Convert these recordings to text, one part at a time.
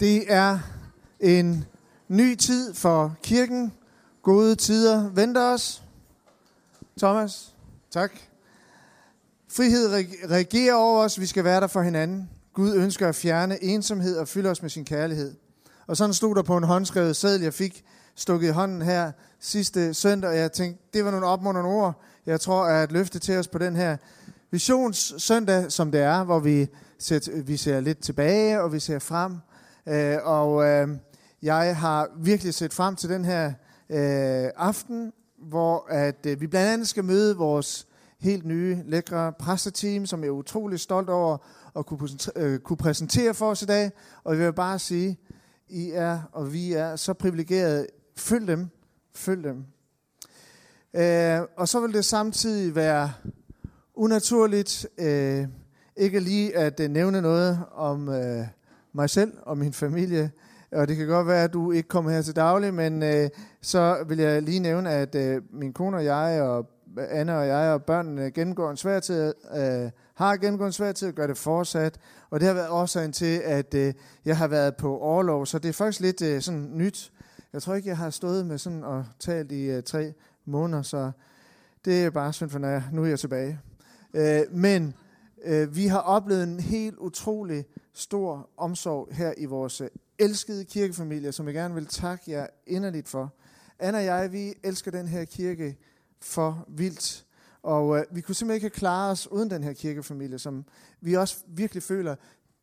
Det er en ny tid for kirken. Gode tider venter os. Thomas, tak. Frihed regerer over os. Vi skal være der for hinanden. Gud ønsker at fjerne ensomhed og fylde os med sin kærlighed. Og sådan stod der på en håndskrevet seddel, jeg fik stukket i hånden her sidste søndag, og jeg tænkte, det var nogle opmuntrende ord. Jeg tror, at løfte til os på den her visionssøndag, som det er, hvor vi ser, vi ser lidt tilbage, og vi ser frem. Øh, og øh, jeg har virkelig set frem til den her øh, aften, hvor at øh, vi blandt andet skal møde vores helt nye, lækre præsteteam, som jeg er utrolig stolt over at kunne, øh, kunne præsentere for os i dag. Og jeg vil bare sige, I er og vi er så privilegerede. Følg dem. Følg dem. Øh, og så vil det samtidig være unaturligt øh, ikke lige at øh, nævne noget om øh, mig selv og min familie. Og det kan godt være, at du ikke kommer her til daglig, men øh, så vil jeg lige nævne, at øh, min kone og jeg, og Anna og jeg og børnene gennemgår en svær tid, øh, har gennemgået en svær tid og gør det fortsat. Og det har været årsagen til, at øh, jeg har været på overlov, så det er faktisk lidt øh, sådan nyt. Jeg tror ikke, jeg har stået med sådan og talt i øh, tre måneder, så det er bare synd for, når jeg, nu er jeg tilbage. Øh, men øh, vi har oplevet en helt utrolig stor omsorg her i vores øh, elskede kirkefamilie, som jeg gerne vil takke jer inderligt for. Anna og jeg, vi elsker den her kirke for vildt. Og øh, vi kunne simpelthen ikke klare os uden den her kirkefamilie, som vi også virkelig føler,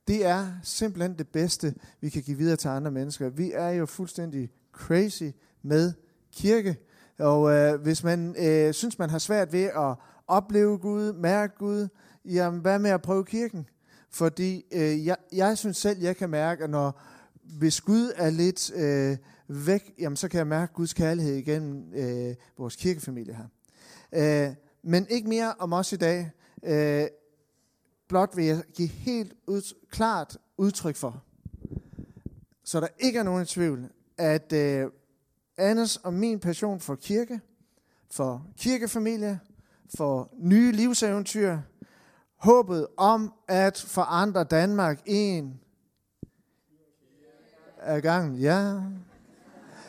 det er simpelthen det bedste, vi kan give videre til andre mennesker. Vi er jo fuldstændig crazy med kirke. Og øh, hvis man øh, synes, man har svært ved at opleve Gud, mærke Gud, jamen hvad med at prøve kirken? Fordi øh, jeg, jeg synes selv, jeg kan mærke, at når hvis Gud er lidt øh, væk, jamen så kan jeg mærke Guds kærlighed igennem øh, vores kirkefamilie her. Øh, men ikke mere om os i dag. Øh, blot vil jeg give helt ud, klart udtryk for, så der ikke er nogen tvivl, at øh, Anders og min passion for kirke, for kirkefamilie, for nye livseventyr, håbet om at forandre Danmark en af gangen. Ja.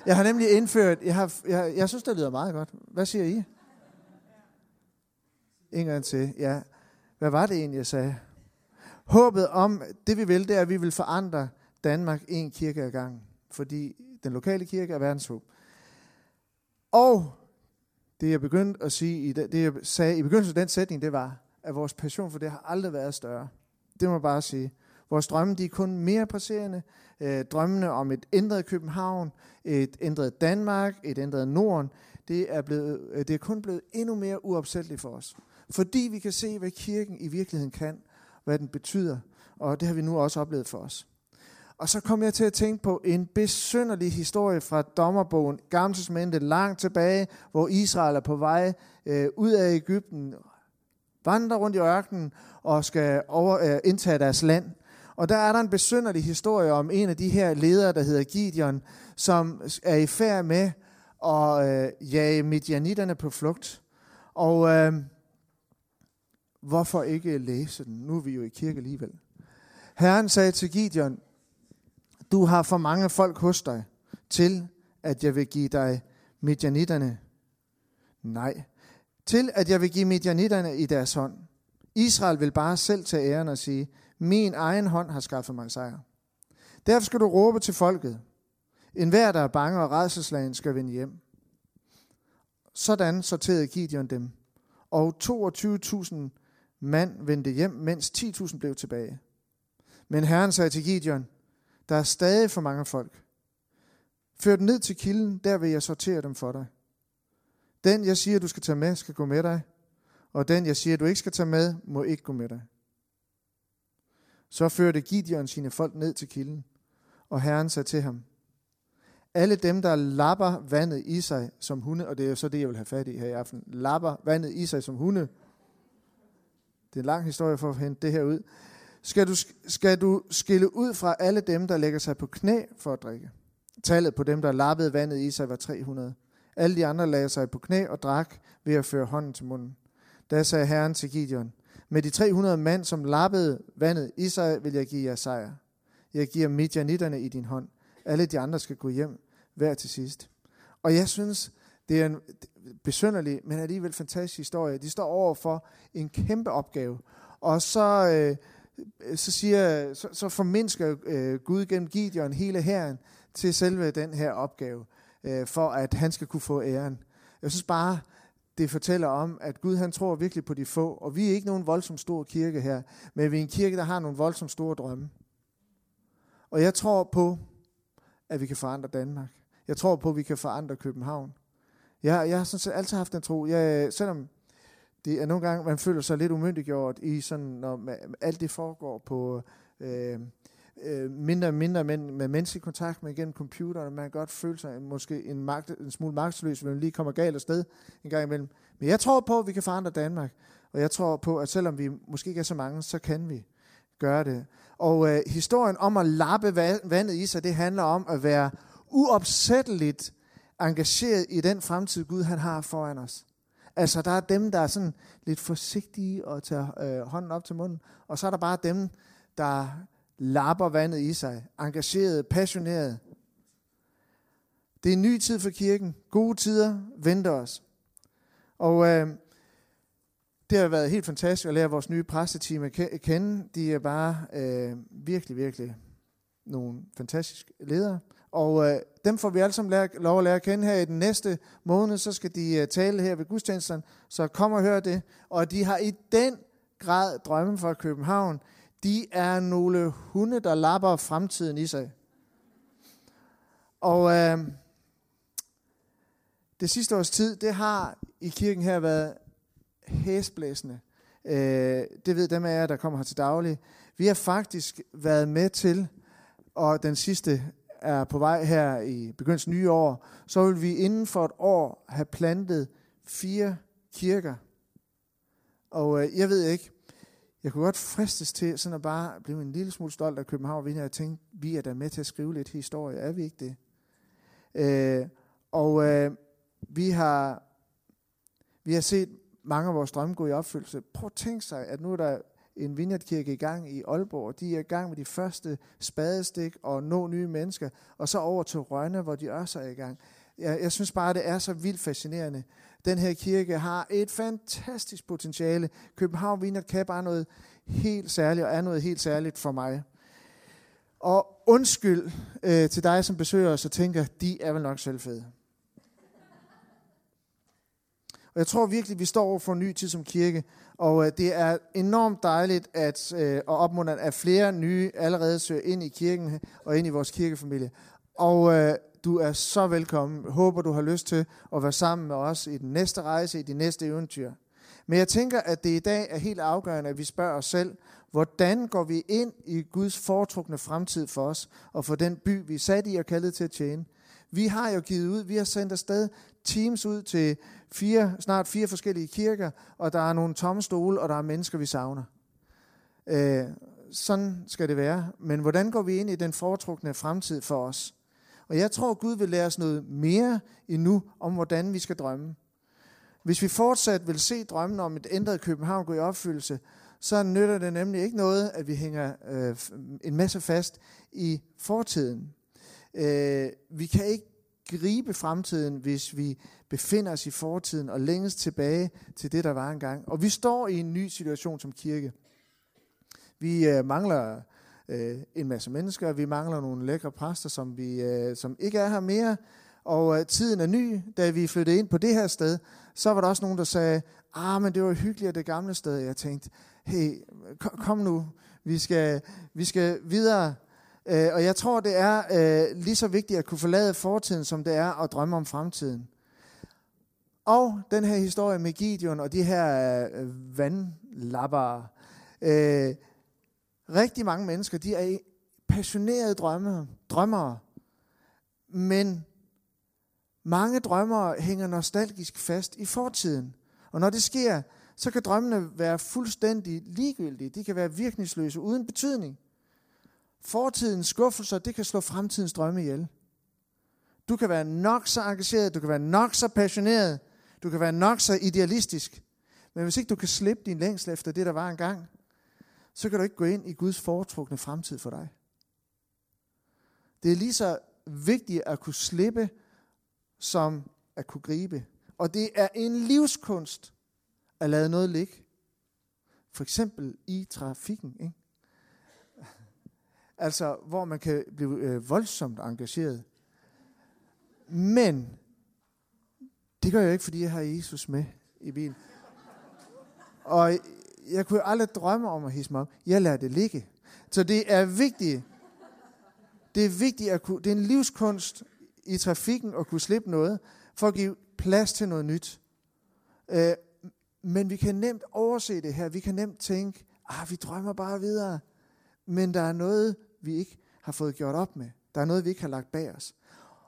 Jeg har nemlig indført, jeg, har, jeg, jeg synes, det lyder meget godt. Hvad siger I? En gang til, ja. Hvad var det egentlig, jeg sagde? Håbet om, det vi vil, det er, at vi vil forandre Danmark en kirke ad gangen. Fordi den lokale kirke er verdenshåb. Og det jeg begyndte at sige, det, det jeg sagde i begyndelsen af den sætning, det var, at vores passion for det har aldrig været større. Det må jeg bare sige. Vores drømme de er kun mere presserende. Øh, drømmene om et ændret København, et ændret Danmark, et ændret Norden, det er, blevet, øh, det er kun blevet endnu mere uopsætteligt for os. Fordi vi kan se, hvad kirken i virkeligheden kan, hvad den betyder, og det har vi nu også oplevet for os. Og så kom jeg til at tænke på en besynderlig historie fra dommerbogen, Gamle langt tilbage, hvor Israel er på vej øh, ud af Ægypten, vandrer rundt i ørkenen og skal over, øh, indtage deres land. Og der er der en besynderlig historie om en af de her ledere, der hedder Gideon, som er i færd med at øh, jage midjanitterne på flugt. Og øh, hvorfor ikke læse den? Nu er vi jo i kirke alligevel. Herren sagde til Gideon, du har for mange folk hos dig, til at jeg vil give dig midjanitterne. Nej, til at jeg vil give medianitterne i deres hånd. Israel vil bare selv tage æren og sige, min egen hånd har skaffet mig sejr. Derfor skal du råbe til folket. En hver, der er bange og redselslagen, skal vende hjem. Sådan sorterede Gideon dem, og 22.000 mand vendte hjem, mens 10.000 blev tilbage. Men Herren sagde til Gideon, der er stadig for mange folk. Før dem ned til kilden, der vil jeg sortere dem for dig. Den, jeg siger, du skal tage med, skal gå med dig, og den, jeg siger, du ikke skal tage med, må ikke gå med dig. Så førte Gideon sine folk ned til kilden, og Herren sagde til ham, alle dem, der lapper vandet i sig som hunde, og det er jo så det, jeg vil have fat i her i aften, lapper vandet i sig som hunde. Det er en lang historie for at hente det her ud skal du, skal du skille ud fra alle dem, der lægger sig på knæ for at drikke. Tallet på dem, der lappede vandet i sig, var 300. Alle de andre lagde sig på knæ og drak ved at føre hånden til munden. Da sagde Herren til Gideon, med de 300 mand, som lappede vandet i sig, vil jeg give jer sejr. Jeg giver midjanitterne i din hånd. Alle de andre skal gå hjem, hver til sidst. Og jeg synes, det er en besynderlig, men alligevel fantastisk historie. De står over for en kæmpe opgave. Og så, øh, så, siger, så, så formindsker øh, Gud gennem Gideon hele herren til selve den her opgave, øh, for at han skal kunne få æren. Jeg synes bare, det fortæller om, at Gud han tror virkelig på de få, og vi er ikke nogen voldsomt stor kirke her, men vi er en kirke, der har nogle voldsomt store drømme. Og jeg tror på, at vi kan forandre Danmark. Jeg tror på, at vi kan forandre København. Jeg, jeg har sådan set altid haft den tro. Jeg, selvom det er nogle gange, man føler sig lidt umyndiggjort i sådan, når man, alt det foregår på øh, øh, mindre og mindre med, med menneskelig kontakt, med gennem computeren, man kan godt føle sig måske en, magt, en smule magtesløs, hvis man lige kommer galt afsted en gang imellem. Men jeg tror på, at vi kan forandre Danmark, og jeg tror på, at selvom vi måske ikke er så mange, så kan vi gøre det. Og øh, historien om at lappe vandet i sig, det handler om at være uopsætteligt engageret i den fremtid, Gud han har foran os. Altså, der er dem, der er sådan lidt forsigtige og tager øh, hånden op til munden, og så er der bare dem, der lapper vandet i sig, engageret, passioneret. Det er en ny tid for kirken. Gode tider venter os. Og øh, det har været helt fantastisk at lære vores nye præsteteam at kende. De er bare øh, virkelig, virkelig nogle fantastiske ledere. Og øh, dem får vi alle sammen lære, lov at lære at kende her i den næste måned. Så skal de øh, tale her ved gudstjenesten. Så kom og hør det. Og de har i den grad drømme fra København. De er nogle hunde, der lapper fremtiden i sig. Og øh, det sidste års tid, det har i kirken her været hæsblæsende. Øh, det ved dem af jer, der kommer her til daglig. Vi har faktisk været med til, og den sidste er på vej her i begyndelsen nye år, så vil vi inden for et år have plantet fire kirker. Og øh, jeg ved ikke, jeg kunne godt fristes til sådan at bare blive en lille smule stolt af København, og jeg tænkte, vi er da med til at skrive lidt historie, er vi ikke det? Øh, og øh, vi har vi har set mange af vores drømme gå i opfyldelse. Prøv at tænke sig, at nu er der en vineyardkirke i gang i Aalborg. De er i gang med de første spadestik og nå nye mennesker. Og så over til Rønne, hvor de også er i gang. Jeg, jeg synes bare, det er så vildt fascinerende. Den her kirke har et fantastisk potentiale. København Vineyard kan bare noget helt særligt, og er noget helt særligt for mig. Og undskyld øh, til dig, som besøger os og tænker, de er vel nok selvfede. Og jeg tror virkelig, vi står over for en ny tid som kirke, og øh, det er enormt dejligt at, øh, og opmuntrende, at flere nye allerede søger ind i kirken og ind i vores kirkefamilie. Og øh, du er så velkommen. Håber, du har lyst til at være sammen med os i den næste rejse, i de næste eventyr. Men jeg tænker, at det i dag er helt afgørende, at vi spørger os selv, hvordan går vi ind i Guds foretrukne fremtid for os, og for den by, vi er sat i og kaldet til at tjene. Vi har jo givet ud, vi har sendt afsted teams ud til fire, snart fire forskellige kirker, og der er nogle tomme stole, og der er mennesker, vi savner. Øh, sådan skal det være. Men hvordan går vi ind i den foretrukne fremtid for os? Og jeg tror, Gud vil lære os noget mere endnu om, hvordan vi skal drømme. Hvis vi fortsat vil se drømmen om et ændret København gå i opfyldelse, så nytter det nemlig ikke noget, at vi hænger øh, en masse fast i fortiden. Øh, vi kan ikke gribe fremtiden, hvis vi befinder os i fortiden og længes tilbage til det, der var engang. Og vi står i en ny situation som kirke. Vi øh, mangler øh, en masse mennesker, vi mangler nogle lækre præster, som, vi, øh, som ikke er her mere, og øh, tiden er ny. Da vi flyttede ind på det her sted, så var der også nogen, der sagde, ah, men det var hyggeligt det gamle sted. Jeg tænkte, hey, kom nu, vi skal, vi skal videre. Øh, og jeg tror, det er øh, lige så vigtigt at kunne forlade fortiden, som det er at drømme om fremtiden. Og den her historie med Gideon og de her øh, vandlapper. Øh, rigtig mange mennesker, de er passionerede drømmere, drømmere. Men mange drømmere hænger nostalgisk fast i fortiden. Og når det sker, så kan drømmene være fuldstændig ligegyldige. De kan være virkningsløse, uden betydning. Fortidens skuffelser, det kan slå fremtidens drømme ihjel. Du kan være nok så engageret, du kan være nok så passioneret, du kan være nok så idealistisk. Men hvis ikke du kan slippe din længsel efter det, der var engang, så kan du ikke gå ind i Guds foretrukne fremtid for dig. Det er lige så vigtigt at kunne slippe, som at kunne gribe. Og det er en livskunst at lade noget ligge. For eksempel i trafikken. Ikke? Altså, hvor man kan blive øh, voldsomt engageret. Men det gør jeg ikke, fordi jeg har Jesus med i bilen. Og jeg kunne aldrig drømme om at hisse mig op. Jeg lader det ligge. Så det er vigtigt. Det er vigtigt at kunne, det er en livskunst i trafikken at kunne slippe noget, for at give plads til noget nyt. Øh, men vi kan nemt overse det her. Vi kan nemt tænke, ah, vi drømmer bare videre. Men der er noget, vi ikke har fået gjort op med. Der er noget, vi ikke har lagt bag os.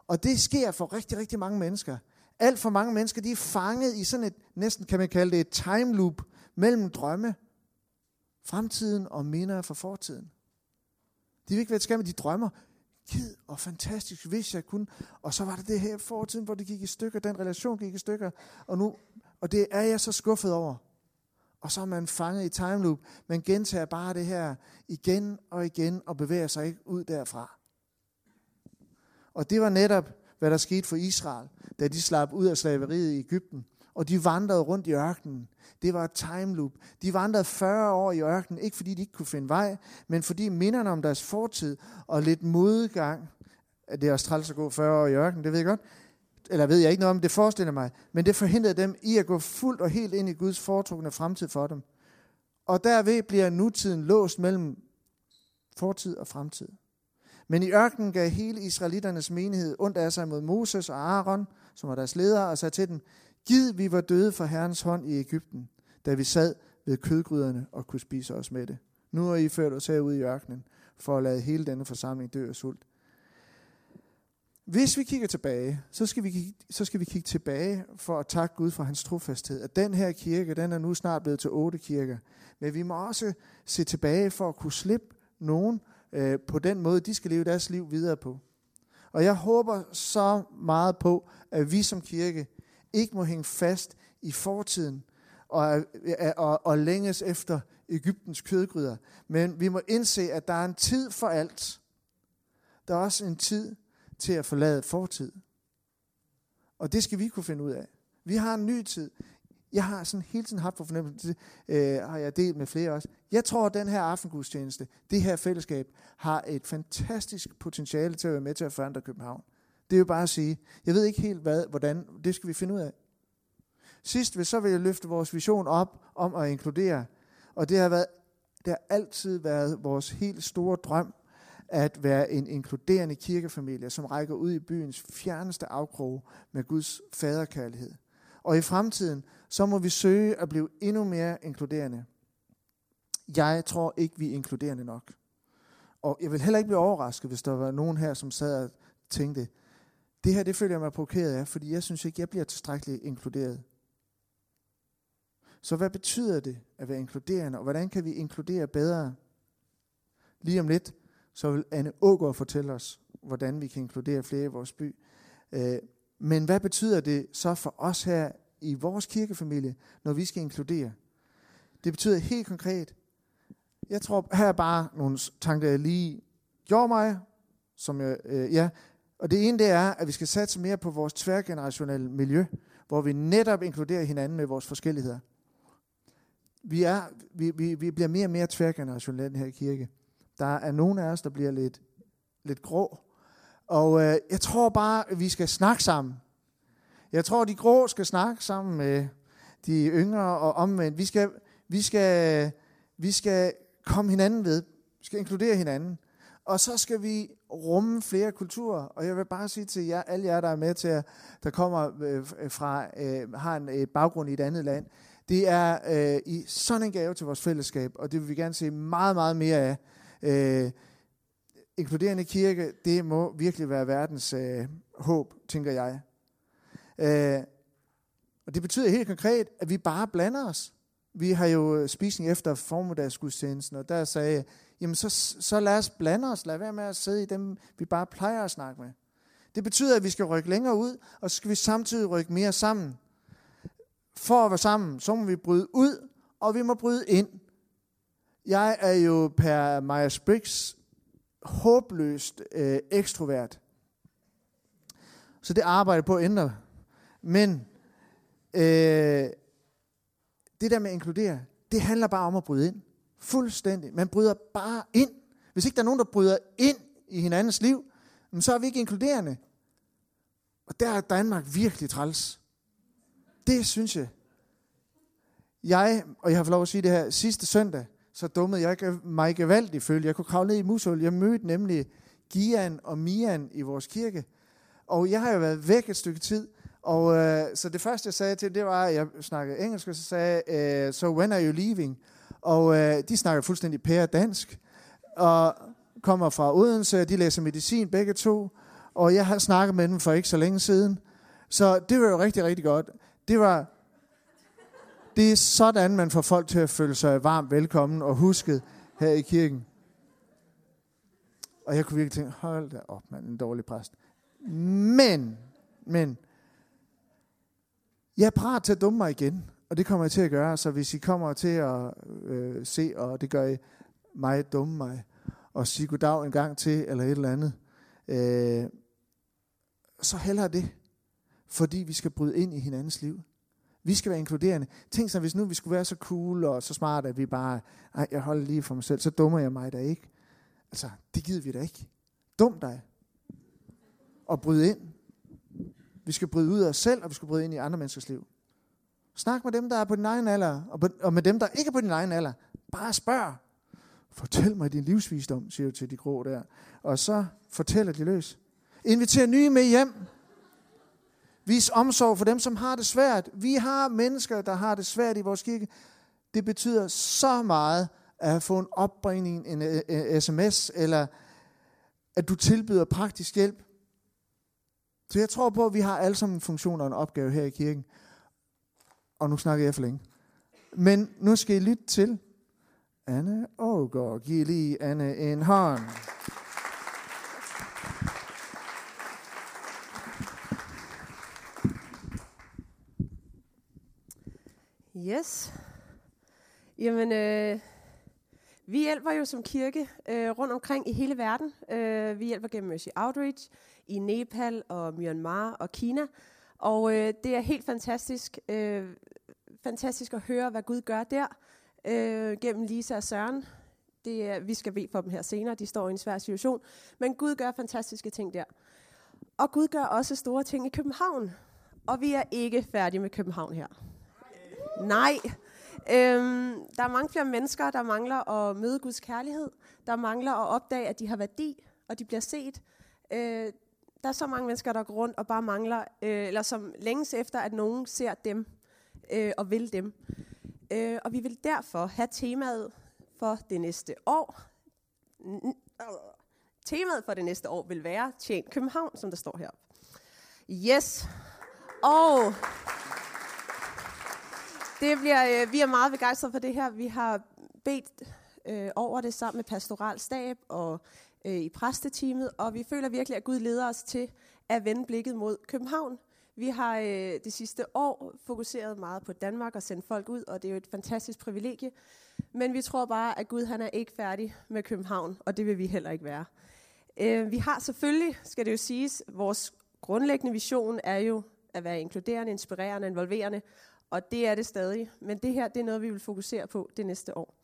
Og det sker for rigtig, rigtig mange mennesker. Alt for mange mennesker, de er fanget i sådan et, næsten kan man kalde det et time loop, mellem drømme, fremtiden og minder fra fortiden. De vil ikke være med de drømmer, gid og fantastisk, hvis jeg kunne. Og så var det det her fortiden, hvor det gik i stykker, den relation gik i stykker, og nu, og det er jeg så skuffet over. Og så er man fanget i time loop. Man gentager bare det her igen og igen, og bevæger sig ikke ud derfra. Og det var netop, hvad der skete for Israel, da de slap ud af slaveriet i Ægypten. Og de vandrede rundt i ørkenen. Det var et time loop. De vandrede 40 år i ørkenen, ikke fordi de ikke kunne finde vej, men fordi minderne om deres fortid og lidt modgang, at det er også træls at gå 40 år i ørkenen, det ved jeg godt, eller ved jeg ikke noget om, det forestiller mig, men det forhindrede dem i at gå fuldt og helt ind i Guds foretrukne fremtid for dem. Og derved bliver nutiden låst mellem fortid og fremtid. Men i ørkenen gav hele israeliternes menighed ondt af sig mod Moses og Aaron, som var deres ledere, og sagde til dem, Gid vi var døde for Herrens hånd i Ægypten, da vi sad ved kødgryderne og kunne spise os med det. Nu er I ført os herud i ørkenen, for at lade hele denne forsamling dø af sult. Hvis vi kigger tilbage, så skal vi, kigge, så skal vi kigge tilbage for at takke Gud for hans trofasthed. At den her kirke, den er nu snart blevet til otte kirker. Men vi må også se tilbage for at kunne slippe nogen øh, på den måde, de skal leve deres liv videre på. Og jeg håber så meget på, at vi som kirke ikke må hænge fast i fortiden og, og, og længes efter Ægyptens kødgryder. Men vi må indse, at der er en tid for alt. Der er også en tid til at forlade fortid. Og det skal vi kunne finde ud af. Vi har en ny tid. Jeg har sådan hele tiden haft på fornemmelse, det øh, har jeg delt med flere også. Jeg tror, at den her aftengudstjeneste, det her fællesskab, har et fantastisk potentiale til at være med til at forandre København. Det er jo bare at sige, jeg ved ikke helt, hvad, hvordan, det skal vi finde ud af. Sidst så vil jeg løfte vores vision op om at inkludere. Og det har, været, det har altid været vores helt store drøm, at være en inkluderende kirkefamilie, som rækker ud i byens fjerneste afkrog med Guds faderkærlighed. Og i fremtiden, så må vi søge at blive endnu mere inkluderende. Jeg tror ikke, vi er inkluderende nok. Og jeg vil heller ikke blive overrasket, hvis der var nogen her, som sad og tænkte, det her, det føler jeg mig provokeret af, fordi jeg synes ikke, jeg bliver tilstrækkeligt inkluderet. Så hvad betyder det at være inkluderende, og hvordan kan vi inkludere bedre? Lige om lidt, så vil Anne Ågaard fortælle os, hvordan vi kan inkludere flere i vores by. Øh, men hvad betyder det så for os her i vores kirkefamilie, når vi skal inkludere? Det betyder helt konkret, jeg tror, her er bare nogle tanker, jeg lige gjorde mig, som jeg, øh, ja, og det ene det er, at vi skal satse mere på vores tværgenerationelle miljø, hvor vi netop inkluderer hinanden med vores forskelligheder. Vi, er, vi, vi, vi bliver mere og mere tværgenerationelle i kirke. Der er nogle af os, der bliver lidt, lidt grå. Og øh, jeg tror bare, at vi skal snakke sammen. Jeg tror, de grå skal snakke sammen med de yngre og omvendt. Vi skal, vi skal, vi skal komme hinanden ved. Vi skal inkludere hinanden. Og så skal vi rumme flere kulturer. Og jeg vil bare sige til jer, alle jer, der er med til, at, der kommer øh, øh, fra, øh, har en øh, baggrund i et andet land, det er øh, i sådan en gave til vores fællesskab, og det vil vi gerne se meget, meget mere af. Øh, inkluderende kirke, det må virkelig være verdens øh, håb, tænker jeg. Øh, og det betyder helt konkret, at vi bare blander os. Vi har jo øh, spisning efter formiddagsgudstjenesten, og der sagde jamen så, så lad os blande os, lad være med at sidde i dem, vi bare plejer at snakke med. Det betyder, at vi skal rykke længere ud, og så skal vi samtidig rykke mere sammen. For at være sammen, så må vi bryde ud, og vi må bryde ind. Jeg er jo per Myers-Briggs håbløst øh, ekstrovert. Så det arbejder på at ændre. Men øh, det der med at inkludere, det handler bare om at bryde ind. Fuldstændig. Man bryder bare ind. Hvis ikke der er nogen, der bryder ind i hinandens liv, så er vi ikke inkluderende. Og der er Danmark virkelig træls. Det synes jeg. Jeg, og jeg har fået lov at sige det her, sidste søndag, så dummede jeg mig gevaldigt følge. Jeg kunne kravle ned i mushul. Jeg mødte nemlig Gian og Mian i vores kirke. Og jeg har jo været væk et stykke tid. Og øh, så det første, jeg sagde til det var, at jeg snakkede engelsk, og så sagde øh, so when are you leaving? Og øh, de snakker fuldstændig pære dansk. Og kommer fra Odense, de læser medicin begge to. Og jeg har snakket med dem for ikke så længe siden. Så det var jo rigtig, rigtig godt. Det var det er sådan, man får folk til at føle sig varmt velkommen og husket her i kirken. Og jeg kunne virkelig tænke, hold da op, man, en dårlig præst. Men, men, jeg er parat til at dumme mig igen, og det kommer jeg til at gøre. Så hvis I kommer til at øh, se, og det gør I mig dumme mig, og sige goddag en gang til, eller et eller andet, øh, så heller det. Fordi vi skal bryde ind i hinandens liv. Vi skal være inkluderende. Tænk så, hvis nu vi skulle være så cool og så smart, at vi bare, ej, jeg holder lige for mig selv, så dummer jeg mig da ikke. Altså, det gider vi da ikke. Dum dig. Og bryde ind. Vi skal bryde ud af os selv, og vi skal bryde ind i andre menneskers liv. Snak med dem, der er på din egen alder, og, på, og med dem, der ikke er på din egen alder. Bare spørg. Fortæl mig din livsvisdom, siger du til de grå der. Og så fortæller de løs. Inviter nye med hjem. Vis omsorg for dem, som har det svært. Vi har mennesker, der har det svært i vores kirke. Det betyder så meget at få en opbringning, en øh, øh, sms, eller at du tilbyder praktisk hjælp. Så jeg tror på, at vi har alle sammen en funktion og en opgave her i kirken. Og nu snakker jeg for længe. Men nu skal I lytte til Anne Ågaard. Giv lige Anne en hånd. Yes. Jamen, øh, vi hjælper jo som kirke øh, rundt omkring i hele verden. Øh, vi hjælper gennem Mercy Outreach i Nepal og Myanmar og Kina. Og øh, det er helt fantastisk, øh, fantastisk at høre, hvad Gud gør der øh, gennem Lisa og Søren. Det er, vi skal bede for dem her senere, de står i en svær situation. Men Gud gør fantastiske ting der. Og Gud gør også store ting i København. Og vi er ikke færdige med København her. Nej. Øhm, der er mange flere mennesker, der mangler at møde Guds kærlighed. Der mangler at opdage, at de har værdi, og de bliver set. Øh, der er så mange mennesker, der går rundt og bare mangler, øh, eller som længes efter, at nogen ser dem øh, og vil dem. Øh, og vi vil derfor have temaet for det næste år. Temaet for det næste år vil være Tjen København, som der står heroppe. Yes. Og det bliver, øh, vi er meget begejstrede for det her. Vi har bedt øh, over det sammen med pastoralstab og øh, i præsteteamet, og vi føler virkelig, at Gud leder os til at vende blikket mod København. Vi har øh, det sidste år fokuseret meget på Danmark og sendt folk ud, og det er jo et fantastisk privilegie. Men vi tror bare, at Gud han er ikke færdig med København, og det vil vi heller ikke være. Øh, vi har selvfølgelig, skal det jo siges, vores grundlæggende vision er jo at være inkluderende, inspirerende, involverende, og det er det stadig. Men det her, det er noget, vi vil fokusere på det næste år.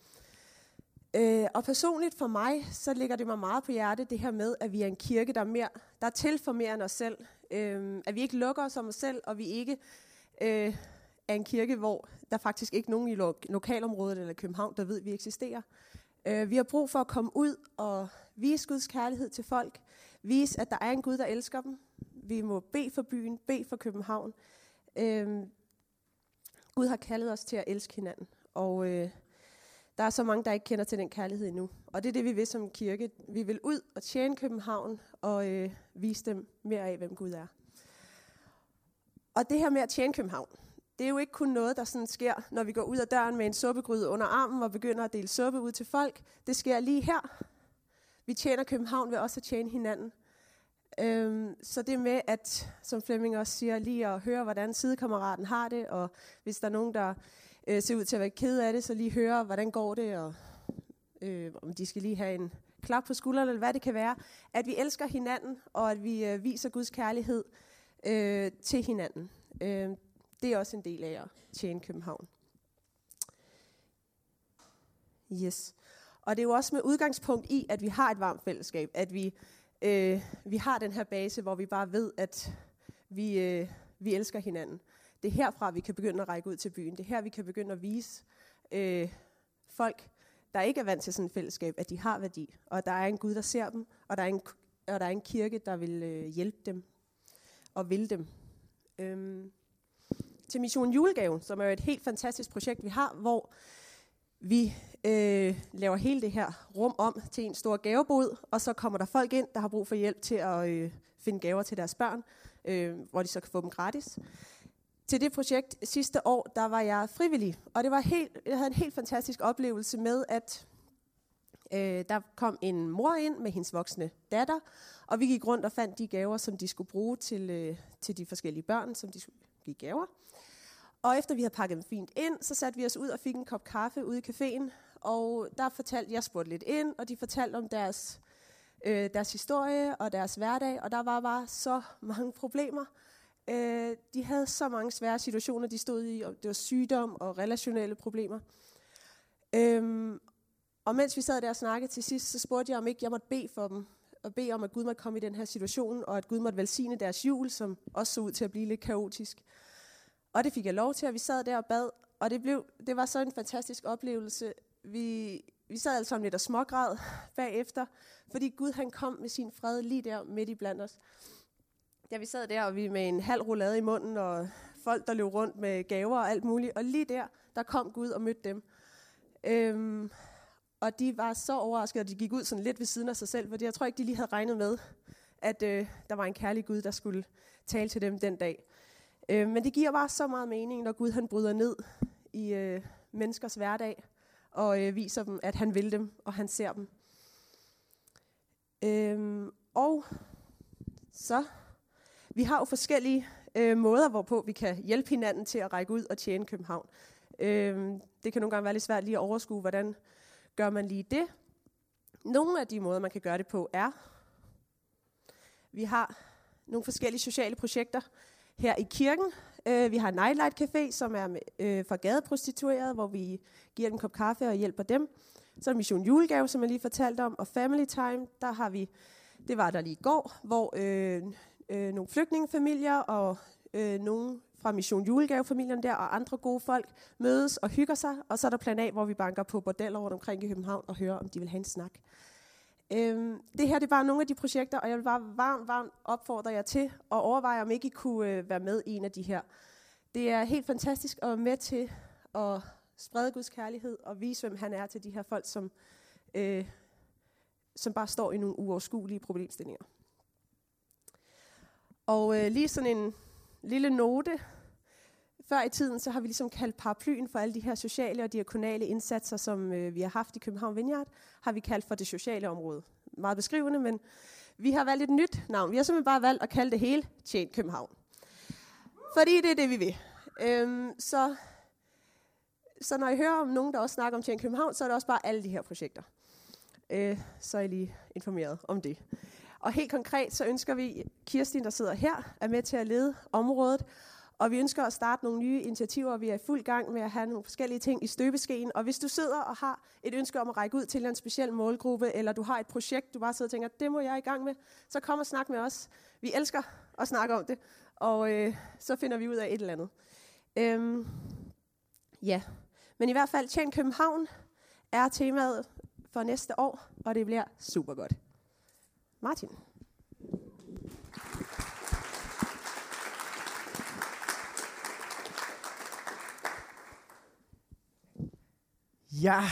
Øh, og personligt for mig, så ligger det mig meget på hjerte, det her med, at vi er en kirke, der er, mere, der er til for mere end os selv. Øh, at vi ikke lukker os om os selv, og vi ikke øh, er en kirke, hvor der faktisk ikke er nogen i lo- lokalområdet eller København, der ved, at vi eksisterer. Øh, vi har brug for at komme ud og vise Guds kærlighed til folk. Vise, at der er en Gud, der elsker dem. Vi må bede for byen, bede for København. Øh, Gud har kaldet os til at elske hinanden. Og øh, der er så mange, der ikke kender til den kærlighed endnu. Og det er det, vi vil som kirke. Vi vil ud og tjene København og øh, vise dem mere af, hvem Gud er. Og det her med at tjene København, det er jo ikke kun noget, der sådan sker, når vi går ud af døren med en suppegryde under armen og begynder at dele suppe ud til folk. Det sker lige her. Vi tjener København ved også at tjene hinanden. Øhm, så det med, at, som Flemming også siger, lige at høre, hvordan sidekammeraten har det, og hvis der er nogen, der øh, ser ud til at være ked af det, så lige høre, hvordan går det, og øh, om de skal lige have en, klap på skulderen, eller hvad det kan være, at vi elsker hinanden, og at vi øh, viser Guds kærlighed øh, til hinanden. Øh, det er også en del af at tjene København. Yes. Og det er jo også med udgangspunkt i, at vi har et varmt fællesskab, at vi, øh, vi har den her base, hvor vi bare ved, at vi, øh, vi elsker hinanden. Det er herfra, vi kan begynde at række ud til byen. Det er her, vi kan begynde at vise øh, folk, der ikke er vant til sådan et fællesskab, at de har værdi. Og at der er en Gud, der ser dem, og der er en, og der er en kirke, der vil øh, hjælpe dem og vil dem. Øhm, til Mission Julegave, som er et helt fantastisk projekt, vi har, hvor vi øh, laver hele det her rum om til en stor gavebod, og så kommer der folk ind, der har brug for hjælp til at øh, finde gaver til deres børn, øh, hvor de så kan få dem gratis. Til det projekt sidste år, der var jeg frivillig, og det var helt, jeg havde en helt fantastisk oplevelse med, at øh, der kom en mor ind med hendes voksne datter, og vi gik rundt og fandt de gaver, som de skulle bruge til, øh, til de forskellige børn, som de skulle give gaver. Og efter vi havde pakket dem fint ind, så satte vi os ud og fik en kop kaffe ude i caféen. Og der fortalte jeg spurgte lidt ind, og de fortalte om deres, øh, deres historie og deres hverdag. Og der var bare så mange problemer. Øh, de havde så mange svære situationer, de stod i. Og det var sygdom og relationelle problemer. Øhm, og mens vi sad der og snakkede til sidst, så spurgte jeg, om ikke jeg måtte bede for dem. Og bede om, at Gud måtte komme i den her situation, og at Gud måtte velsigne deres jul, som også så ud til at blive lidt kaotisk. Og det fik jeg lov til, og vi sad der og bad, og det, blev, det var så en fantastisk oplevelse. Vi, vi sad altså lidt og smågræd bagefter, fordi Gud han kom med sin fred lige der midt i blandt os. Ja, vi sad der, og vi med en halv roulade i munden, og folk, der løb rundt med gaver og alt muligt, og lige der, der kom Gud og mødte dem. Øhm, og de var så overraskede, og de gik ud sådan lidt ved siden af sig selv, fordi jeg tror ikke, de lige havde regnet med, at øh, der var en kærlig Gud, der skulle tale til dem den dag. Øh, men det giver bare så meget mening, når Gud han bryder ned i øh, menneskers hverdag og øh, viser dem, at han vil dem, og han ser dem. Øh, og så, vi har jo forskellige øh, måder, hvorpå vi kan hjælpe hinanden til at række ud og tjene København. Øh, det kan nogle gange være lidt svært lige at overskue, hvordan gør man lige det. Nogle af de måder, man kan gøre det på, er, vi har nogle forskellige sociale projekter, her i kirken. Øh, vi har Nightlight Café, som er øh, for gadeprostituerede, hvor vi giver dem en kop kaffe og hjælper dem. Så er Mission Julegave, som jeg lige fortalte om, og Family Time, der har vi, det var der lige i går, hvor øh, øh, nogle flygtningefamilier og øh, nogle fra Mission Julegave-familien der, og andre gode folk mødes og hygger sig, og så er der plan A, hvor vi banker på bordeller rundt omkring i København og hører, om de vil have en snak. Øhm, det her det er bare nogle af de projekter, og jeg vil bare varmt, varmt opfordre jer til at overveje, om ikke I kunne øh, være med i en af de her. Det er helt fantastisk at være med til at sprede Guds kærlighed og vise, hvem han er til de her folk, som, øh, som bare står i nogle uoverskuelige problemstillinger. Og øh, lige sådan en lille note. Før i tiden, så har vi ligesom kaldt paraplyen for alle de her sociale og diakonale indsatser, som øh, vi har haft i København Vineyard, har vi kaldt for det sociale område. Meget beskrivende, men vi har valgt et nyt navn. Vi har simpelthen bare valgt at kalde det hele Tjen København. Fordi det er det, vi vil. Øhm, så, så når I hører om nogen, der også snakker om Tjen København, så er det også bare alle de her projekter. Øh, så er I lige informeret om det. Og helt konkret, så ønsker vi, Kirstin, der sidder her, er med til at lede området, og vi ønsker at starte nogle nye initiativer. Vi er i fuld gang med at have nogle forskellige ting i støbeskeen. Og hvis du sidder og har et ønske om at række ud til en speciel målgruppe, eller du har et projekt, du bare sidder og tænker, det må jeg i gang med, så kom og snak med os. Vi elsker at snakke om det, og øh, så finder vi ud af et eller andet. Øhm, ja, men i hvert fald, Tjen København er temaet for næste år, og det bliver super godt. Martin. Ja,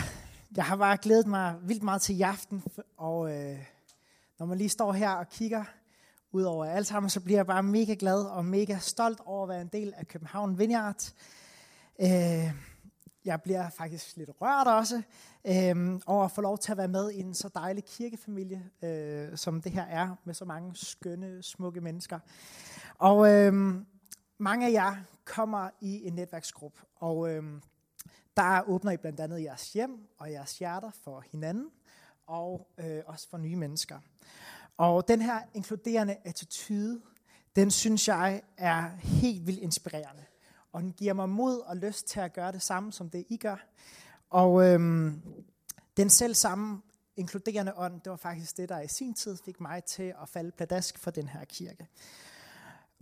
jeg har bare glædet mig vildt meget til i aften, og øh, når man lige står her og kigger ud over alt sammen, så bliver jeg bare mega glad og mega stolt over at være en del af København Vineyard. Øh, jeg bliver faktisk lidt rørt også øh, over at få lov til at være med i en så dejlig kirkefamilie, øh, som det her er, med så mange skønne, smukke mennesker. Og øh, mange af jer kommer i en netværksgruppe, og øh, der åbner I blandt andet jeres hjem og jeres hjerter for hinanden. og øh, også for nye mennesker. Og den her inkluderende attitude, den synes jeg er helt vildt inspirerende. Og den giver mig mod og lyst til at gøre det samme, som det I gør. Og øhm, den selv samme inkluderende ånd, det var faktisk det, der i sin tid fik mig til at falde pladask for den her kirke.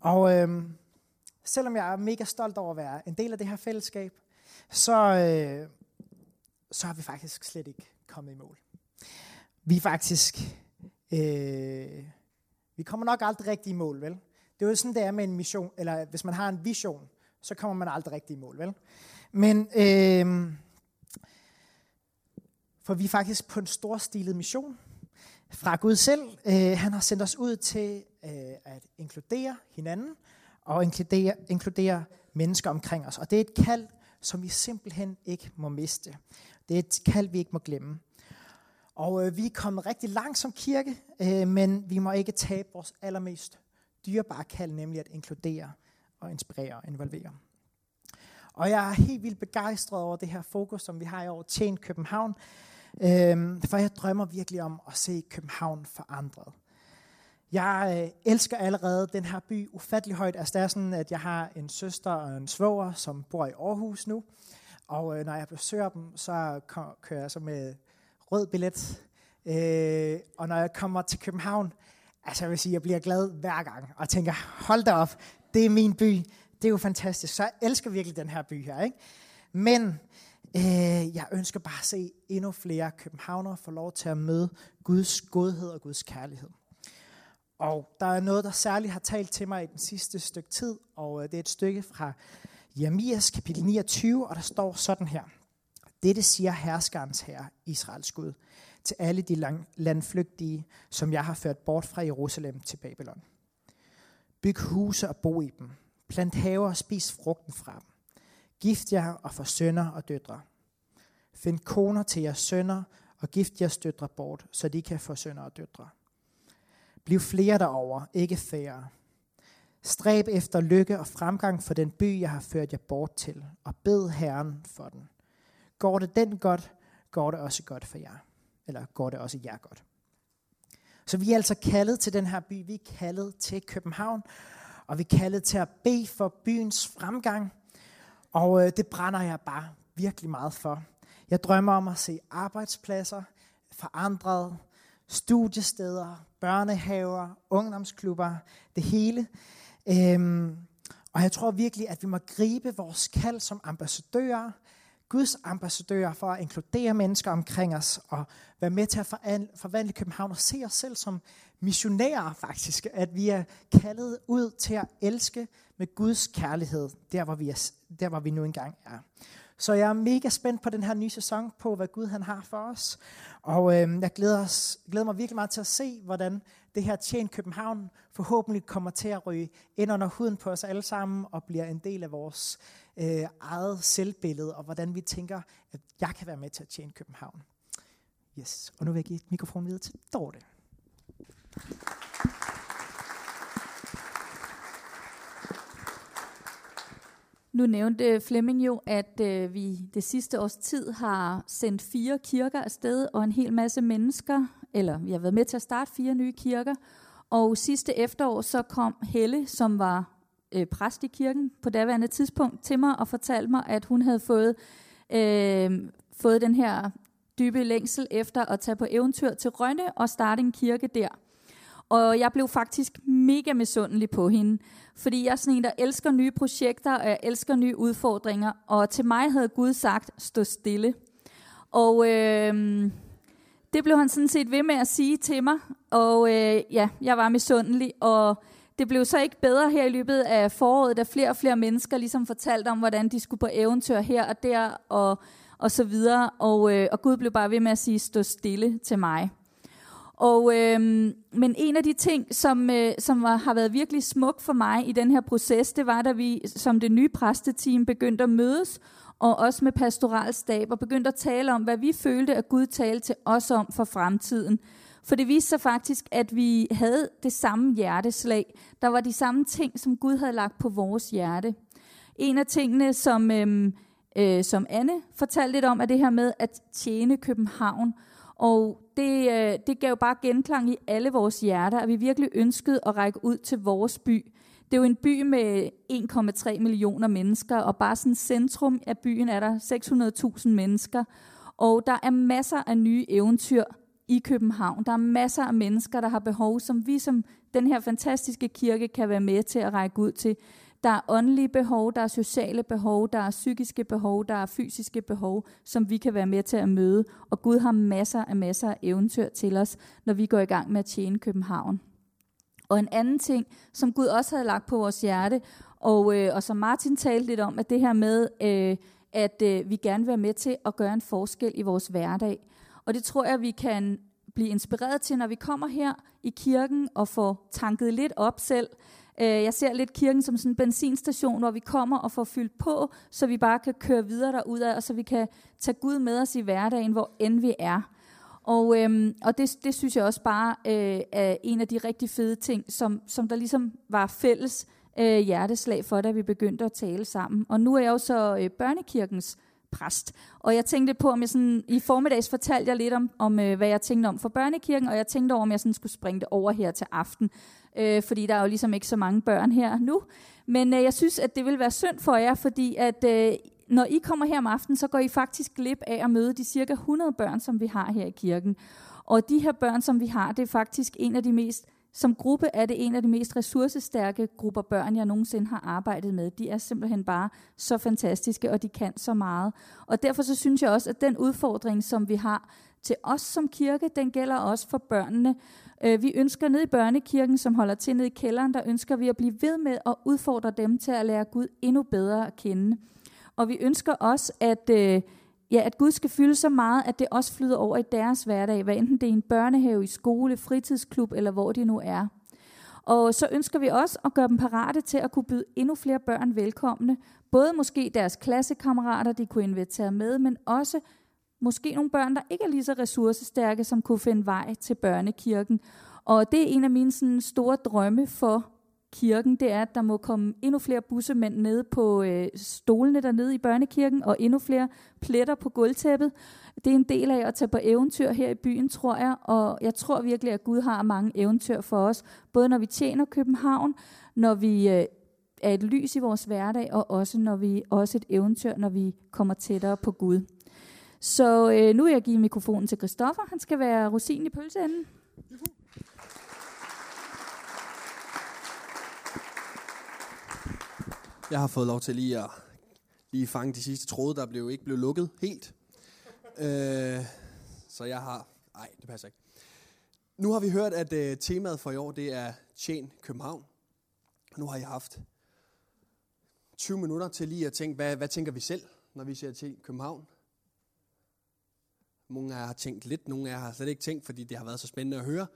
Og øhm, selvom jeg er mega stolt over at være en del af det her fællesskab, så, øh, så har vi faktisk slet ikke kommet i mål. Vi er faktisk, øh, vi kommer nok aldrig rigtig i mål, vel? Det er jo sådan, det er med en mission, eller hvis man har en vision, så kommer man aldrig rigtig i mål, vel? Men, øh, for vi er faktisk på en storstilet mission fra Gud selv. Øh, han har sendt os ud til øh, at inkludere hinanden, og inkludere, inkludere mennesker omkring os. Og det er et kald, som vi simpelthen ikke må miste. Det er et kald, vi ikke må glemme. Og øh, vi er kommet rigtig langt som kirke, øh, men vi må ikke tabe vores allermest dyrebare kald, nemlig at inkludere og inspirere og involvere. Og jeg er helt vildt begejstret over det her fokus, som vi har i år, Tjen København. Øh, for jeg drømmer virkelig om at se København forandret. Jeg øh, elsker allerede den her by ufattelig højt. Altså det er sådan, at jeg har en søster og en svoger, som bor i Aarhus nu. Og øh, når jeg besøger dem, så kører jeg så med rød billet. Øh, og når jeg kommer til København, altså jeg vil sige, jeg bliver glad hver gang. Og tænker, hold da op, det er min by. Det er jo fantastisk. Så jeg elsker virkelig den her by her. Ikke? Men øh, jeg ønsker bare at se endnu flere københavnere få lov til at møde Guds godhed og Guds kærlighed. Og der er noget, der særligt har talt til mig i den sidste stykke tid, og øh, det er et stykke fra Jeremias kapitel 29, og der står sådan her. Dette siger herskerens herre, Israels Gud, til alle de landflygtige, som jeg har ført bort fra Jerusalem til Babylon. Byg huse og bo i dem. Plant haver og spis frugten fra dem. Gift jer og få sønner og døtre. Find koner til jeres sønner og gift jeres døtre bort, så de kan få sønner og døtre. Bliv flere derover, ikke færre. Stræb efter lykke og fremgang for den by, jeg har ført jer bort til, og bed Herren for den. Går det den godt, går det også godt for jer. Eller går det også jer godt. Så vi er altså kaldet til den her by. Vi er kaldet til København. Og vi er kaldet til at bede for byens fremgang. Og øh, det brænder jeg bare virkelig meget for. Jeg drømmer om at se arbejdspladser forandret, studiesteder, børnehaver, ungdomsklubber, det hele. Øhm, og jeg tror virkelig, at vi må gribe vores kald som ambassadører, Guds ambassadører for at inkludere mennesker omkring os og være med til at forvandle København og se os selv som missionærer faktisk. At vi er kaldet ud til at elske med Guds kærlighed, der hvor vi, er, der, hvor vi nu engang er. Så jeg er mega spændt på den her nye sæson, på hvad Gud han har for os. Og øh, jeg glæder, os, glæder mig virkelig meget til at se, hvordan det her Tjen København forhåbentlig kommer til at ryge ind under huden på os alle sammen, og bliver en del af vores øh, eget selvbillede, og hvordan vi tænker, at jeg kan være med til at tjene København. Yes, og nu vil jeg give mikrofonen videre til Dorte. Nu nævnte øh, Flemming jo, at øh, vi det sidste års tid har sendt fire kirker afsted, og en hel masse mennesker, eller vi har været med til at starte fire nye kirker. Og sidste efterår så kom Helle, som var øh, præst i kirken på daværende tidspunkt, til mig og fortalte mig, at hun havde fået, øh, fået den her dybe længsel efter at tage på eventyr til Rønne og starte en kirke der. Og jeg blev faktisk mega misundelig på hende, fordi jeg er sådan en, der elsker nye projekter, og jeg elsker nye udfordringer. Og til mig havde Gud sagt, stå stille. Og øh, det blev han sådan set ved med at sige til mig. Og øh, ja, jeg var misundelig, og det blev så ikke bedre her i løbet af foråret, da flere og flere mennesker ligesom fortalte om, hvordan de skulle på eventyr her og der, og, og så videre. Og, øh, og Gud blev bare ved med at sige, stå stille til mig. Og, øh, men en af de ting, som, øh, som var, har været virkelig smuk for mig i den her proces, det var, da vi som det nye præsteteam begyndte at mødes, og også med pastoralstab, og begyndte at tale om, hvad vi følte, at Gud talte til os om for fremtiden. For det viste sig faktisk, at vi havde det samme hjerteslag. Der var de samme ting, som Gud havde lagt på vores hjerte. En af tingene, som, øhm, øh, som Anne fortalte lidt om, er det her med at tjene København. Og det, øh, det gav bare genklang i alle vores hjerter, at vi virkelig ønskede at række ud til vores by. Det er jo en by med 1,3 millioner mennesker, og bare sådan centrum af byen er der 600.000 mennesker. Og der er masser af nye eventyr i København. Der er masser af mennesker, der har behov, som vi som den her fantastiske kirke kan være med til at række ud til. Der er åndelige behov, der er sociale behov, der er psykiske behov, der er fysiske behov, som vi kan være med til at møde. Og Gud har masser af masser af eventyr til os, når vi går i gang med at tjene København. Og en anden ting, som Gud også havde lagt på vores hjerte, og, øh, og som Martin talte lidt om, at det her med, øh, at øh, vi gerne vil være med til at gøre en forskel i vores hverdag. Og det tror jeg, vi kan blive inspireret til, når vi kommer her i kirken og får tanket lidt op selv. Øh, jeg ser lidt kirken som sådan en benzinstation, hvor vi kommer og får fyldt på, så vi bare kan køre videre derudad, og så vi kan tage Gud med os i hverdagen, hvor end vi er. Og, øhm, og det, det synes jeg også bare øh, er en af de rigtig fede ting, som, som der ligesom var fælles øh, hjerteslag for, da vi begyndte at tale sammen. Og nu er jeg jo så øh, børnekirkens præst. Og jeg tænkte på, om jeg sådan, i formiddags fortalte jeg lidt om, om øh, hvad jeg tænkte om for børnekirken, og jeg tænkte over, om jeg sådan skulle springe det over her til aften, øh, fordi der er jo ligesom ikke så mange børn her nu. Men øh, jeg synes, at det vil være synd for jer, fordi at øh, når I kommer her om aftenen, så går I faktisk glip af at møde de cirka 100 børn, som vi har her i kirken. Og de her børn, som vi har, det er faktisk en af de mest som gruppe er det en af de mest ressourcestærke grupper børn, jeg nogensinde har arbejdet med. De er simpelthen bare så fantastiske, og de kan så meget. Og derfor så synes jeg også, at den udfordring, som vi har til os som kirke, den gælder også for børnene. Øh, vi ønsker ned i børnekirken, som holder til nede i kælderen, der ønsker vi at blive ved med at udfordre dem til at lære Gud endnu bedre at kende. Og vi ønsker også, at, øh, ja, at Gud skal fylde så meget, at det også flyder over i deres hverdag, hvad enten det er en børnehave, i skole, fritidsklub eller hvor de nu er. Og så ønsker vi også at gøre dem parate til at kunne byde endnu flere børn velkomne. Både måske deres klassekammerater, de kunne invitere med, men også måske nogle børn, der ikke er lige så ressourcestærke, som kunne finde vej til børnekirken. Og det er en af mine sådan, store drømme for kirken, det er, at der må komme endnu flere bussemænd ned på øh, stolene dernede i børnekirken, og endnu flere pletter på gulvtæppet. Det er en del af at tage på eventyr her i byen, tror jeg, og jeg tror virkelig, at Gud har mange eventyr for os, både når vi tjener København, når vi øh, er et lys i vores hverdag, og også når vi også et eventyr, når vi kommer tættere på Gud. Så øh, nu vil jeg give mikrofonen til Christoffer. Han skal være rosin i pølseenden. Jeg har fået lov til lige at lige fange de sidste tråde, der blev ikke blev lukket helt. Øh, så jeg har... Nej, det passer ikke. Nu har vi hørt, at øh, temaet for i år, det er Tjen København. Nu har jeg haft 20 minutter til lige at tænke, hvad, hvad tænker vi selv, når vi ser til København? Nogle af jer har tænkt lidt, nogle af jer har slet ikke tænkt, fordi det har været så spændende at høre.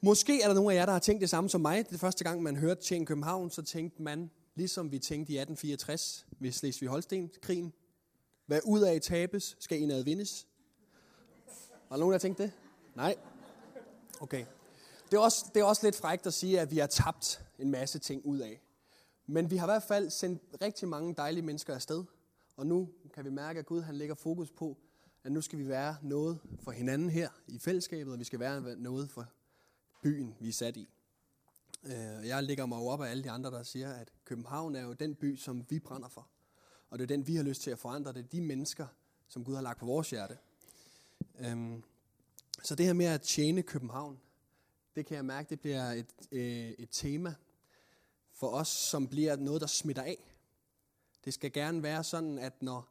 Måske er der nogle af jer, der har tænkt det samme som mig. Det første gang, man hørte Tjen København, så tænkte man, ligesom vi tænkte i 1864 ved Slesvig-Holsten-krigen. Hvad ud af tabes, skal indad vindes. Har nogen, der tænkte det? Nej? Okay. Det er, også, det er også lidt frækt at sige, at vi har tabt en masse ting ud af. Men vi har i hvert fald sendt rigtig mange dejlige mennesker afsted. Og nu kan vi mærke, at Gud han lægger fokus på, at nu skal vi være noget for hinanden her i fællesskabet, og vi skal være noget for byen, vi er sat i. Øh, jeg ligger mig jo op af alle de andre, der siger, at København er jo den by, som vi brænder for. Og det er den, vi har lyst til at forandre. Det er de mennesker, som Gud har lagt på vores hjerte. Øhm, så det her med at tjene København, det kan jeg mærke, det bliver et, øh, et tema for os, som bliver noget, der smitter af. Det skal gerne være sådan, at når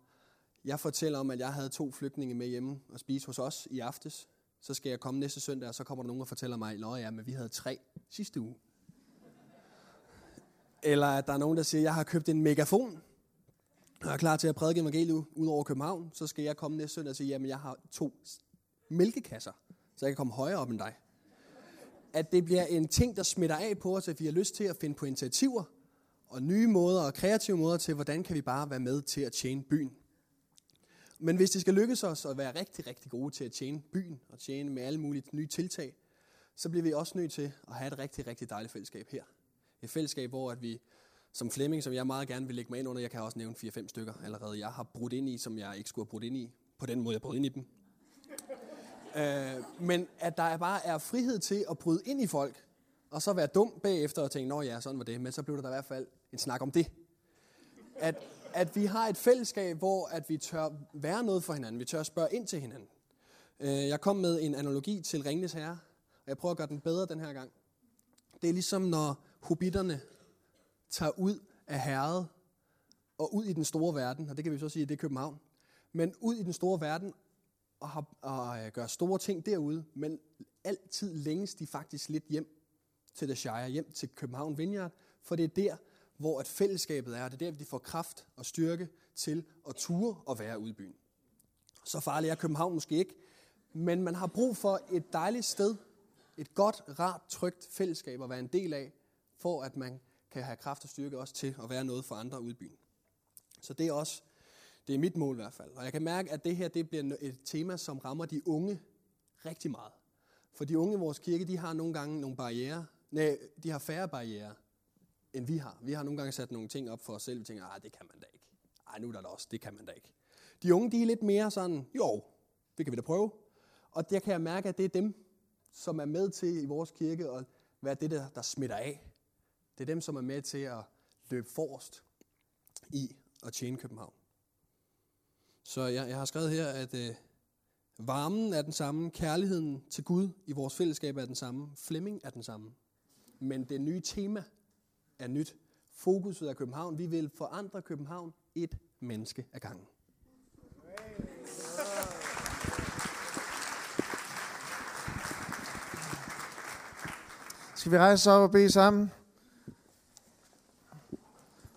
jeg fortæller om, at jeg havde to flygtninge med hjemme og spise hos os i aftes, så skal jeg komme næste søndag, og så kommer der nogen og fortæller mig, at ja, men vi havde tre sidste uge. Eller at der er nogen, der siger, jeg har købt en megafon, og er klar til at prædike evangeliet ud over København, så skal jeg komme næste søndag og sige, jamen jeg har to mælkekasser, så jeg kan komme højere op end dig. At det bliver en ting, der smitter af på os, at vi har lyst til at finde på initiativer, og nye måder og kreative måder til, hvordan kan vi bare være med til at tjene byen. Men hvis det skal lykkes os at være rigtig, rigtig gode til at tjene byen, og tjene med alle mulige nye tiltag, så bliver vi også nødt til at have et rigtig, rigtig dejligt fællesskab her. Et fællesskab, hvor at vi som Flemming, som jeg meget gerne vil lægge mig ind under, jeg kan også nævne 4-5 stykker allerede, jeg har brudt ind i, som jeg ikke skulle have brudt ind i, på den måde, jeg brød ind i dem. Øh, men at der bare er frihed til at bryde ind i folk, og så være dum bagefter og tænke, nå ja, sådan var det. Men så blev der i hvert fald en snak om det. At, at vi har et fællesskab, hvor at vi tør være noget for hinanden. Vi tør spørge ind til hinanden. Øh, jeg kom med en analogi til Ringnes Herre, og jeg prøver at gøre den bedre den her gang. Det er ligesom når hobitterne tager ud af herret og ud i den store verden, og det kan vi så sige, det er København, men ud i den store verden og, har, og øh, gør store ting derude, men altid længes de faktisk lidt hjem til The Shire, hjem til København Vineyard, for det er der, hvor et fællesskabet er, det er der, de får kraft og styrke til at ture og være ude i byen. Så farlig er København måske ikke, men man har brug for et dejligt sted, et godt, rart, trygt fællesskab at være en del af, for at man kan have kraft og styrke også til at være noget for andre ude i byen. Så det er også, det er mit mål i hvert fald. Og jeg kan mærke, at det her det bliver et tema, som rammer de unge rigtig meget. For de unge i vores kirke, de har nogle gange nogle barriere. Nej, de har færre barriere, end vi har. Vi har nogle gange sat nogle ting op for os selv. Vi tænker, ah, det kan man da ikke. Ej, nu er der da også, det kan man da ikke. De unge, de er lidt mere sådan, jo, det kan vi da prøve. Og der kan jeg mærke, at det er dem, som er med til i vores kirke at være det, der, der smitter af. Det er dem, som er med til at løbe forrest i at tjene København. Så jeg, jeg har skrevet her, at øh, varmen er den samme, kærligheden til Gud i vores fællesskab er den samme, Flemming er den samme. Men det nye tema er nyt. Fokuset er København. Vi vil forandre København et menneske ad gangen. Skal vi rejse op og bede sammen?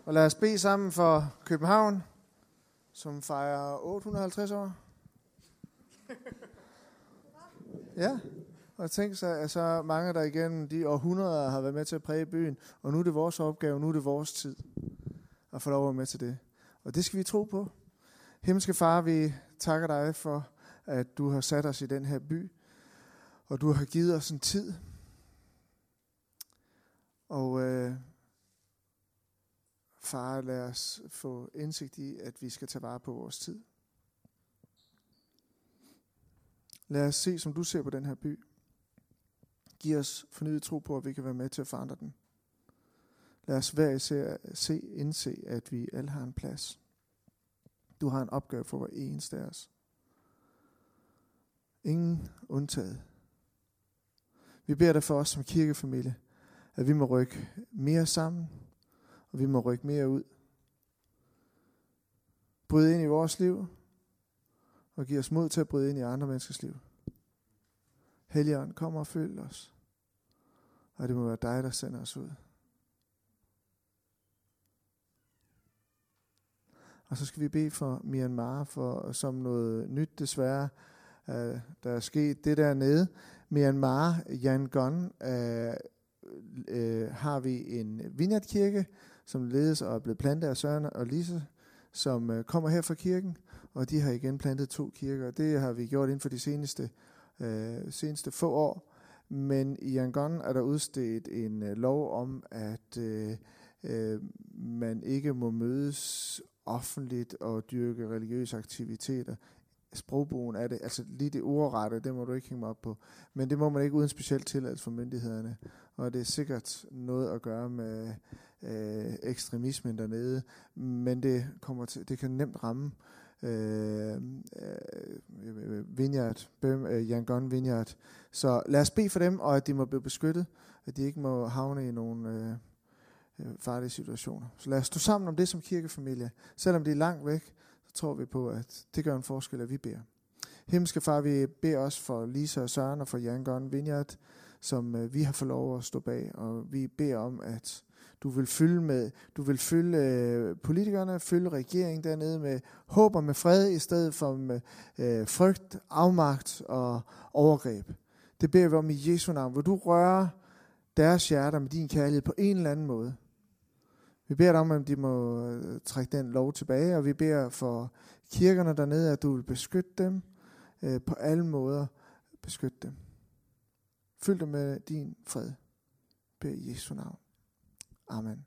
Og lad os bede sammen for København, som fejrer 850 år. Ja, og tænk sig, at så mange der igennem de århundreder har været med til at præge byen, og nu er det vores opgave, nu er det vores tid at få lov at være med til det. Og det skal vi tro på. Himmelske Far, vi takker dig for, at du har sat os i den her by, og du har givet os en tid. Og øh, far, lad os få indsigt i, at vi skal tage vare på vores tid. Lad os se, som du ser på den her by. Giv os fornyet tro på, at vi kan være med til at forandre den. Lad os hver især se, indse, at vi alle har en plads. Du har en opgave for hver eneste af os. Ingen undtaget. Vi beder dig for os som kirkefamilie, at vi må rykke mere sammen, og vi må rykke mere ud. Bryde ind i vores liv, og give os mod til at bryde ind i andre menneskers liv. Helligånd, kom og følg os. Og det må være dig, der sender os ud. Og så skal vi bede for Myanmar, for som noget nyt desværre, øh, der er sket det der nede. Myanmar, Yangon, øh, øh, har vi en vineyardkirke, som ledes og er blevet plantet af Søren og Lise, som øh, kommer her fra kirken, og de har igen plantet to kirker. Det har vi gjort inden for de seneste, øh, seneste få år. Men i Yangon er der udstedt en øh, lov om, at øh, øh, man ikke må mødes offentligt og dyrke religiøse aktiviteter. Sprogbogen er det, altså lige det ordrette, det må du ikke hænge mig op på. Men det må man ikke uden specielt tilladelse fra myndighederne. Og det er sikkert noget at gøre med øh, ekstremismen dernede. Men det, kommer til, det kan nemt ramme øh, øh, Vineyard, Bøm, øh, Yangon Vineyard. Så lad os bede for dem, og at de må blive beskyttet, at de ikke må havne i nogle øh, øh farlige situationer. Så lad os stå sammen om det som kirkefamilie. Selvom det er langt væk, så tror vi på, at det gør en forskel, at vi beder. Himmelske far, vi beder også for Lisa og Søren og for Yangon Vineyard, som øh, vi har fået lov at stå bag, og vi beder om, at du vil fylde med, du vil fylde øh, politikerne, fylde regeringen dernede med håb og med fred, i stedet for med øh, frygt, afmagt og overgreb. Det beder vi om i Jesu navn, hvor du rører deres hjerter med din kærlighed på en eller anden måde. Vi beder dig om, at de må øh, trække den lov tilbage, og vi beder for kirkerne dernede, at du vil beskytte dem øh, på alle måder. Beskytte dem. Fyld dem med din fred. Bed i Jesu navn. Amen.